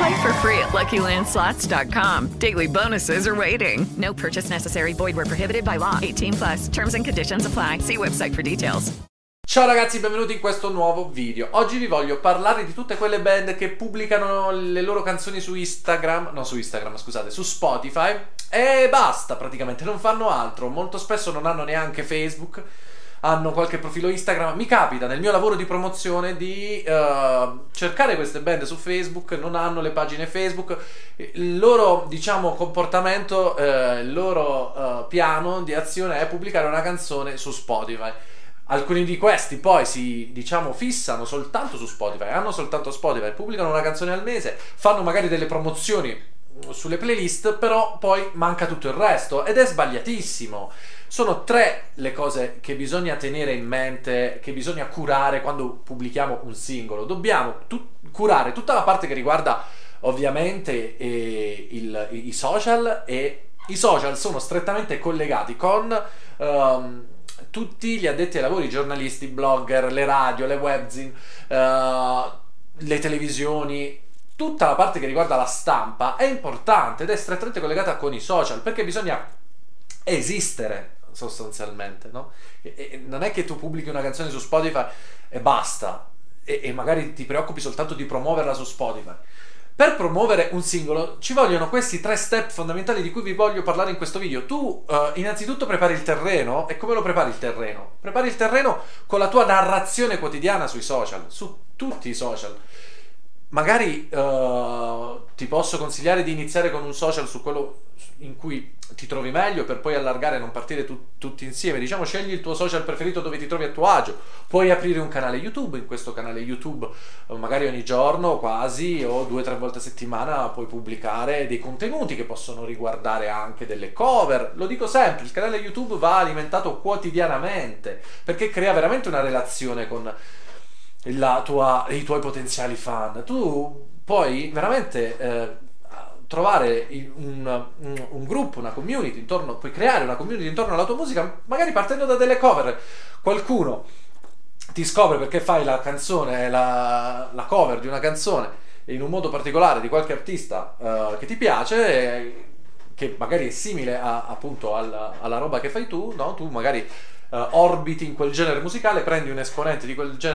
Play for free at LuckyLandSlots.com. Daily bonuses are waiting. No purchase necessary. Void where prohibited by law. 18 plus. Terms and conditions apply. See website for details. Ciao ragazzi, benvenuti in questo nuovo video. Oggi vi voglio parlare di tutte quelle band che pubblicano le loro canzoni su Instagram, no su Instagram, scusate, su Spotify e basta praticamente, non fanno altro. Molto spesso non hanno neanche Facebook, hanno qualche profilo Instagram. Mi capita nel mio lavoro di promozione di uh, cercare queste band su Facebook, non hanno le pagine Facebook. Il loro, diciamo, comportamento, uh, il loro uh, piano di azione è pubblicare una canzone su Spotify. Alcuni di questi poi si, diciamo, fissano soltanto su Spotify, hanno soltanto Spotify, pubblicano una canzone al mese, fanno magari delle promozioni sulle playlist, però poi manca tutto il resto ed è sbagliatissimo. Sono tre le cose che bisogna tenere in mente, che bisogna curare quando pubblichiamo un singolo. Dobbiamo tu- curare tutta la parte che riguarda ovviamente eh, il, i social e i social sono strettamente collegati con... Um, tutti gli addetti ai lavori, i giornalisti, i blogger, le radio, le webzine, uh, le televisioni, tutta la parte che riguarda la stampa è importante ed è strettamente collegata con i social perché bisogna esistere sostanzialmente, no? E, e non è che tu pubblichi una canzone su Spotify e basta e, e magari ti preoccupi soltanto di promuoverla su Spotify. Per promuovere un singolo ci vogliono questi tre step fondamentali di cui vi voglio parlare in questo video. Tu uh, innanzitutto prepari il terreno e come lo prepari il terreno? Prepari il terreno con la tua narrazione quotidiana sui social, su tutti i social. Magari uh, ti posso consigliare di iniziare con un social su quello in cui ti trovi meglio per poi allargare e non partire tu- tutti insieme. Diciamo, scegli il tuo social preferito dove ti trovi a tuo agio. Puoi aprire un canale YouTube, in questo canale YouTube magari ogni giorno quasi o due o tre volte a settimana puoi pubblicare dei contenuti che possono riguardare anche delle cover. Lo dico sempre, il canale YouTube va alimentato quotidianamente perché crea veramente una relazione con tua, i tuoi potenziali fan. Tu puoi veramente eh, trovare un, un, un, gruppo, una community intorno, puoi creare una community intorno alla tua musica, magari partendo da delle cover. Qualcuno ti scopre perché fai la canzone, la, la cover di una canzone in un modo particolare di qualche artista uh, che ti piace. E, che magari è simile a, appunto alla, alla, roba che fai tu, no? Tu magari uh, orbiti in quel genere musicale, prendi un esponente di quel genere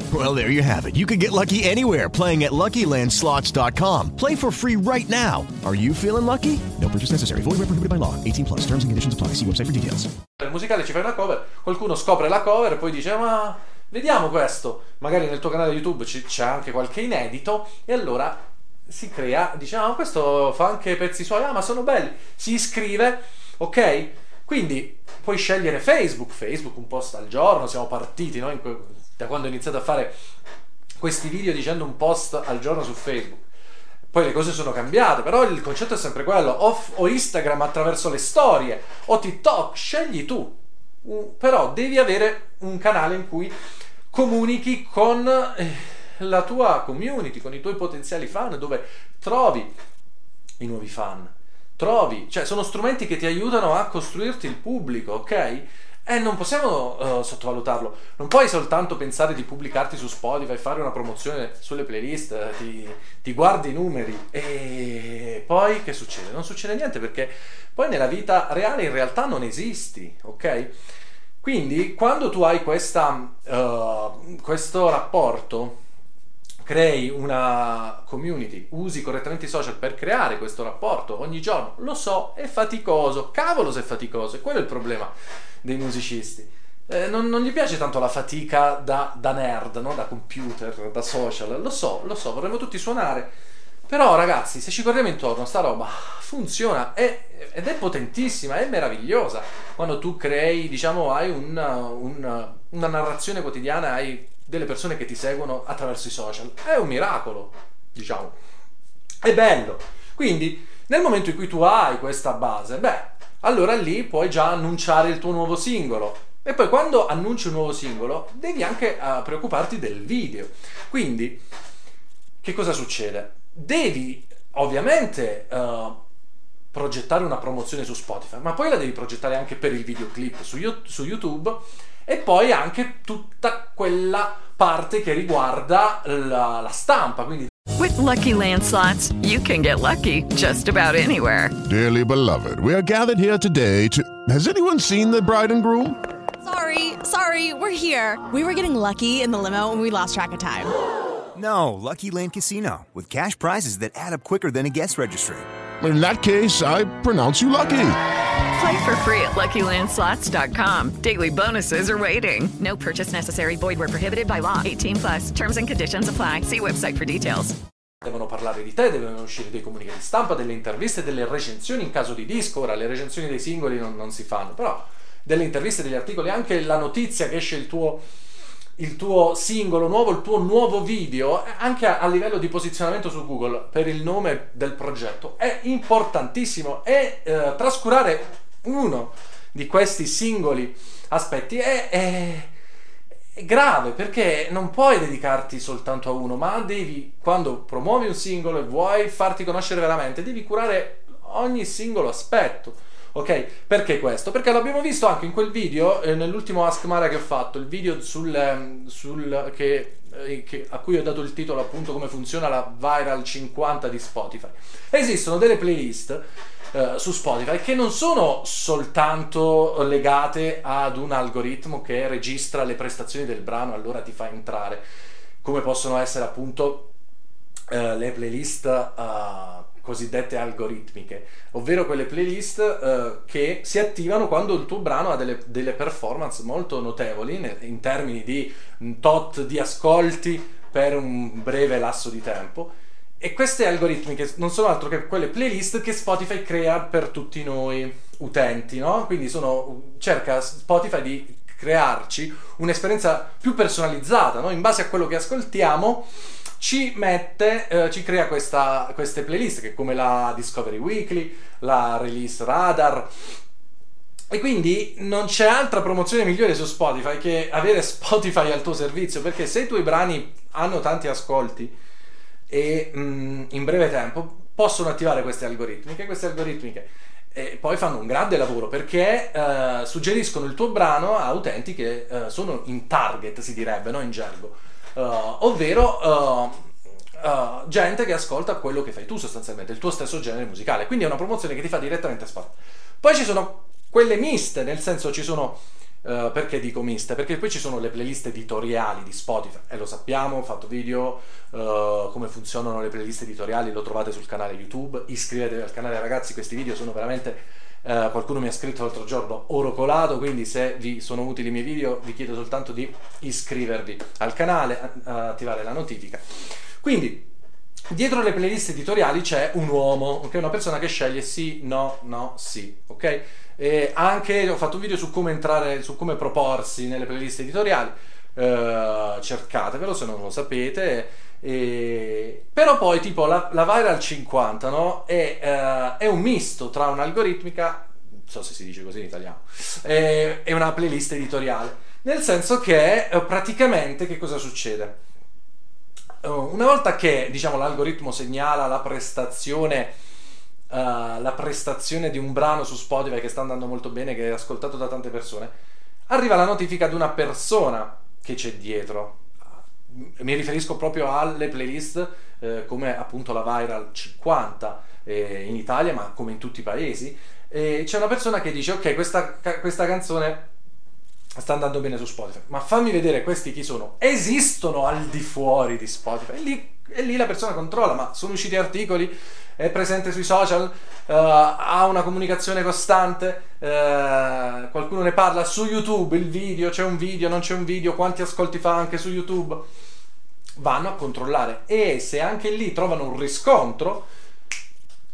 Well, there you have it. You can get lucky anywhere playing at LuckyLandSlots.com. Play for free right now. Are you feeling lucky? No purchase necessary. Void where prohibited by law. 18 plus. Terms and conditions apply. See website for details. Nel musicale ci fai una cover, qualcuno scopre la cover e poi dice ma vediamo questo. Magari nel tuo canale YouTube c'è anche qualche inedito e allora si crea, dice ah questo fa anche pezzi suoi, ah ma sono belli. Si iscrive, ok? Quindi puoi scegliere Facebook, Facebook un post al giorno, siamo partiti no? Da quando ho iniziato a fare questi video dicendo un post al giorno su Facebook. Poi le cose sono cambiate, però il concetto è sempre quello, o, o Instagram attraverso le storie, o TikTok, scegli tu. Un- però devi avere un canale in cui comunichi con eh, la tua community, con i tuoi potenziali fan, dove trovi i nuovi fan, trovi, cioè sono strumenti che ti aiutano a costruirti il pubblico, ok? E non possiamo eh, sottovalutarlo. Non puoi soltanto pensare di pubblicarti su Spotify, fare una promozione sulle playlist, eh, ti, ti guardi i numeri e poi che succede? Non succede niente perché poi nella vita reale in realtà non esisti, ok? Quindi quando tu hai questa, eh, questo rapporto, crei una community, usi correttamente i social per creare questo rapporto ogni giorno, lo so, è faticoso, cavolo se è faticoso, e quello è il problema dei musicisti. Eh, non, non gli piace tanto la fatica da, da nerd, no? da computer, da social, lo so, lo so, vorremmo tutti suonare, però ragazzi, se ci guardiamo intorno, sta roba funziona è- ed è potentissima, è meravigliosa. Quando tu crei, diciamo, hai una, una- una narrazione quotidiana, hai delle persone che ti seguono attraverso i social, è un miracolo, diciamo. È bello. Quindi, nel momento in cui tu hai questa base, beh, allora lì puoi già annunciare il tuo nuovo singolo. E poi quando annunci un nuovo singolo, devi anche eh, preoccuparti del video. Quindi, che cosa succede? Devi ovviamente eh, progettare una promozione su Spotify, ma poi la devi progettare anche per il videoclip su, Yo- su YouTube e poi anche tutta quella parte che riguarda la, la stampa. Quindi With Lucky Land slots, you can get lucky just about anywhere. Dearly beloved, we are gathered here today to. Has anyone seen the bride and groom? Sorry, sorry, we're here. We were getting lucky in the limo and we lost track of time. No, Lucky Land Casino, with cash prizes that add up quicker than a guest registry. In that case, I pronounce you lucky. Play for free at LuckyLandSlots.com. Daily bonuses are waiting. No purchase necessary. Void where prohibited by law. 18 plus. Terms and conditions apply. See website for details. devono parlare di te, devono uscire dei comunicati stampa, delle interviste, delle recensioni in caso di disco. Ora, le recensioni dei singoli non, non si fanno, però delle interviste, degli articoli, anche la notizia che esce il tuo, il tuo singolo nuovo, il tuo nuovo video, anche a, livello di posizionamento su Google per il nome del progetto, è importantissimo e eh, trascurare uno di questi singoli aspetti è- è è grave perché non puoi dedicarti soltanto a uno, ma devi, quando promuovi un singolo e vuoi farti conoscere veramente, devi curare ogni singolo aspetto. Ok? Perché questo? Perché l'abbiamo visto anche in quel video, eh, nell'ultimo Ask Mara che ho fatto, il video sul, ehm, sul- che, eh, che- a cui ho dato il titolo appunto come funziona la Viral 50 di Spotify. Esistono delle playlist eh, su Spotify che non sono soltanto legate ad un algoritmo che registra le prestazioni del brano allora ti fa entrare, come possono essere appunto eh, le playlist eh, cosiddette algoritmiche, ovvero quelle playlist eh, che si attivano quando il tuo brano ha delle, delle performance molto notevoli ne- in termini di un tot di ascolti per un breve lasso di tempo. E queste algoritmiche non sono altro che quelle playlist che Spotify crea per tutti noi utenti, no? Quindi sono, cerca Spotify di crearci un'esperienza più personalizzata, no? In base a quello che ascoltiamo ci mette, eh, ci crea questa- queste playlist che come la Discovery Weekly, la Release Radar, e quindi non c'è altra promozione migliore su Spotify che avere Spotify al tuo servizio, perché se i tuoi brani hanno tanti ascolti e mm, in breve tempo possono attivare queste algoritmiche, queste algoritmiche e poi fanno un grande lavoro perché eh, suggeriscono il tuo brano a utenti che eh, sono in target, si direbbe, no? in gergo, Eh, ovvero eh, eh, gente che ascolta quello che fai tu sostanzialmente, il tuo stesso genere musicale. Quindi è una promozione che ti fa direttamente a Spotify. Poi ci sono quelle miste, nel senso ci sono Uh, perché dico miste? Perché poi ci sono le playlist editoriali di Spotify e lo sappiamo, ho fatto video uh, come funzionano le playlist editoriali, lo trovate sul canale YouTube, iscrivetevi al canale ragazzi, questi video sono veramente... Uh, qualcuno mi ha scritto l'altro giorno oro colato, quindi se vi sono utili i miei video vi chiedo soltanto di iscrivervi al canale, attivare la notifica. Quindi Dietro le playlist editoriali c'è un uomo, ok? Una persona che sceglie sì, no, no, sì, ok? E anche ho fatto un video su come entrare, su come proporsi nelle playlist editoriali. Uh, cercatevelo se non lo sapete. E... Però poi tipo la, la Viral 50 no? è, uh, è, un misto tra un'algoritmica, non so se si dice così in italiano, e, e una playlist editoriale. Nel senso che uh, praticamente che cosa succede? Uh, una volta che diciamo, l'algoritmo segnala la prestazione, uh, la prestazione di un brano su Spotify che sta andando molto bene, che è ascoltato da tante persone, arriva la notifica di una persona che c'è dietro. Mi riferisco proprio alle playlist eh, come appunto la Viral 50 eh, in Italia, ma come in tutti i paesi. E c'è una persona che dice: Ok, questa, questa canzone sta andando bene su Spotify. Ma fammi vedere questi chi sono. Esistono al di fuori di Spotify. E lì, e lì la persona controlla, ma sono usciti articoli, è presente sui social, uh, ha una comunicazione costante, uh, qualcuno ne parla su YouTube, il video, c'è un video, non c'è un video, quanti ascolti fa anche su YouTube. Vanno a controllare e se anche lì trovano un riscontro,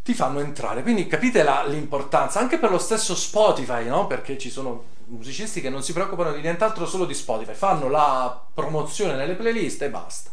ti fanno entrare. Quindi capite la, l'importanza anche per lo stesso Spotify, no? Perché ci sono musicisti che non si preoccupano di nient'altro solo di Spotify, fanno la promozione nelle playlist e basta.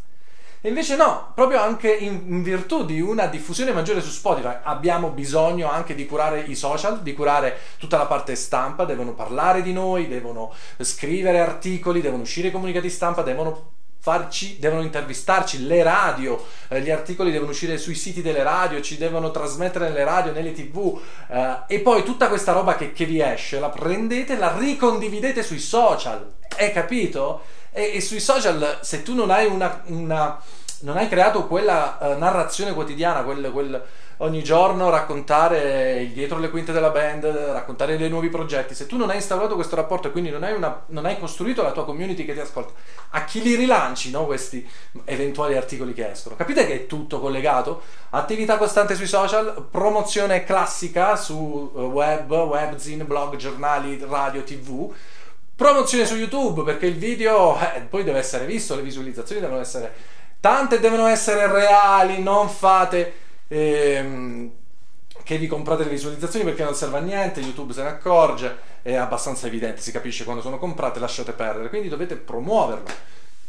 E invece no, proprio anche in, virtù di una diffusione maggiore su Spotify abbiamo bisogno anche di curare i social, di curare tutta la parte stampa, devono parlare di noi, devono scrivere articoli, devono uscire comunicati stampa, devono farci, devono intervistarci, le radio, eh, gli articoli devono uscire sui siti delle radio, ci devono trasmettere nelle radio, nelle tv eh, e poi tutta questa roba che, che, vi esce la prendete, la ricondividete sui social, hai capito? E, e sui social se tu non hai una, una non hai creato quella uh, narrazione quotidiana, quel, quel ogni giorno raccontare il dietro le quinte della band, raccontare dei nuovi progetti, se tu non hai instaurato questo rapporto e quindi non hai, una, non hai, costruito la tua community che ti ascolta, a chi li rilanci no, questi eventuali articoli che escono? Capite che è tutto collegato? Attività costante sui social, promozione classica su eh, web, webzine, blog, giornali, radio, tv. Promozione su YouTube perché il video eh, poi deve essere visto, le visualizzazioni devono essere tante, devono essere reali, non fate ehm, che vi comprate le visualizzazioni perché non serve a niente, YouTube se ne accorge, è abbastanza evidente, si capisce quando sono comprate, lasciate perdere, quindi dovete promuoverlo.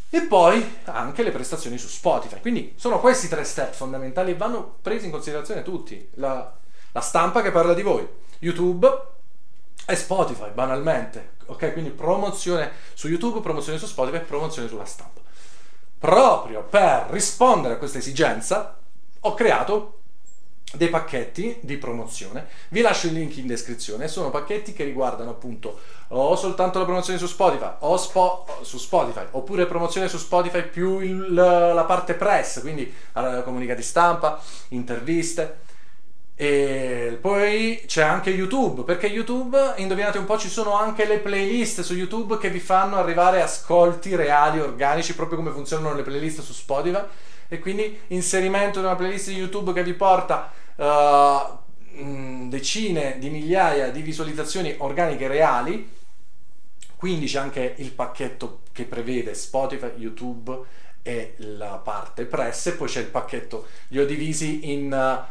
E poi anche le prestazioni su Spotify. Quindi sono questi tre step fondamentali e vanno presi in considerazione tutti. La, la stampa che parla di voi, YouTube e Spotify, banalmente. Ok, quindi promozione su YouTube, promozione su Spotify, promozione sulla stampa. Proprio per rispondere a questa esigenza, ho creato dei pacchetti di promozione. Vi lascio il link in descrizione. Sono pacchetti che riguardano appunto o soltanto la promozione su Spotify o spo- su Spotify, oppure promozione su Spotify più il, la parte press, quindi uh, comunicati stampa, interviste. E poi c'è anche YouTube, perché YouTube, indovinate un po', ci sono anche le playlist su YouTube che vi fanno arrivare ascolti reali, organici, proprio come funzionano le playlist su Spotify e quindi inserimento in una playlist di YouTube che vi porta uh, decine di migliaia di visualizzazioni organiche reali. Quindi c'è anche il pacchetto che prevede Spotify, YouTube e la parte press, e poi c'è il pacchetto, li ho divisi in uh,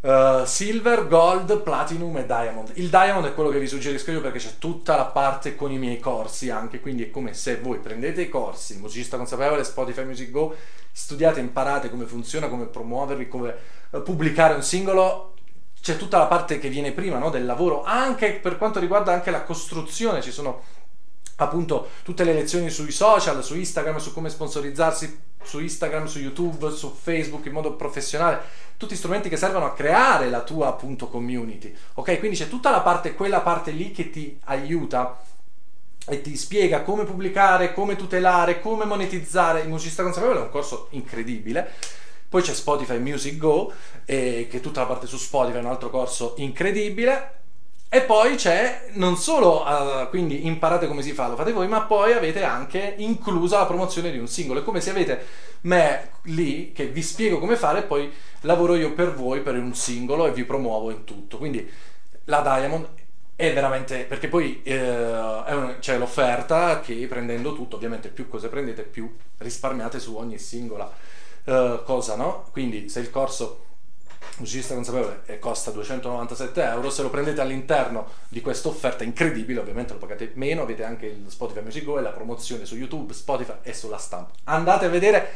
uh, Silver, Gold, Platinum e Diamond. Il Diamond è quello che vi suggerisco io perché c'è tutta la parte con i miei corsi anche, quindi è come se voi prendete i corsi, musicista consapevole, Spotify Music Go, studiate, imparate come funziona, come promuoverli, come uh, pubblicare un singolo. C'è tutta la parte che viene prima no, del lavoro, anche per quanto riguarda anche la costruzione, ci sono appunto tutte le lezioni sui social, su Instagram, su come sponsorizzarsi su Instagram, su YouTube, su Facebook in modo professionale, tutti strumenti che servono a creare la tua appunto community. Ok, quindi c'è tutta la parte, quella parte lì che ti aiuta e ti spiega come pubblicare, come tutelare, come monetizzare. Il musicista consapevole è un corso incredibile. Poi c'è Spotify Music Go, eh, che è tutta la parte su Spotify, è un altro corso incredibile. E poi c'è non solo, uh, quindi imparate come si fa, lo fate voi, ma poi avete anche inclusa la promozione di un singolo. È come se avete me lì che vi spiego come fare poi lavoro io per voi per un singolo e vi promuovo in tutto. Quindi la Diamond è veramente perché poi eh, un, c'è l'offerta che prendendo tutto, ovviamente più cose prendete, più risparmiate su ogni singola uh, cosa, no? Quindi se il corso musicista consapevole e costa 297 euro, se lo prendete all'interno di questa offerta incredibile, ovviamente lo pagate meno, avete anche il Spotify Music Go e la promozione su YouTube, Spotify e sulla stampa. Andate a vedere,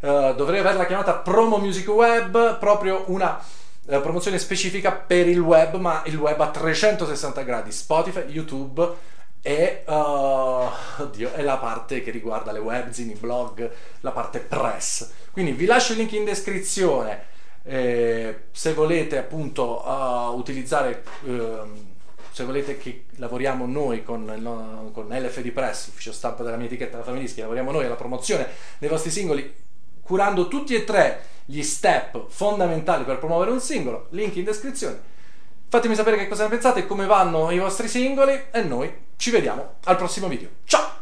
uh, dovrei averla chiamata Promo Music Web, proprio una uh, promozione specifica per il web, ma il web a 360 gradi, Spotify, YouTube e uh, oddio, è la parte che riguarda le webzine, i blog, la parte press. Quindi vi lascio il link in descrizione eh, se volete appunto uh, utilizzare, uh, se volete che lavoriamo noi con, no, con LFD Press, ufficio stampa della mia etichetta, la Familis, che lavoriamo noi alla promozione dei vostri singoli, curando tutti e tre gli step fondamentali per promuovere un singolo, link in descrizione. Fatemi sapere che cosa ne pensate, come vanno i vostri singoli e noi ci vediamo al prossimo video. Ciao!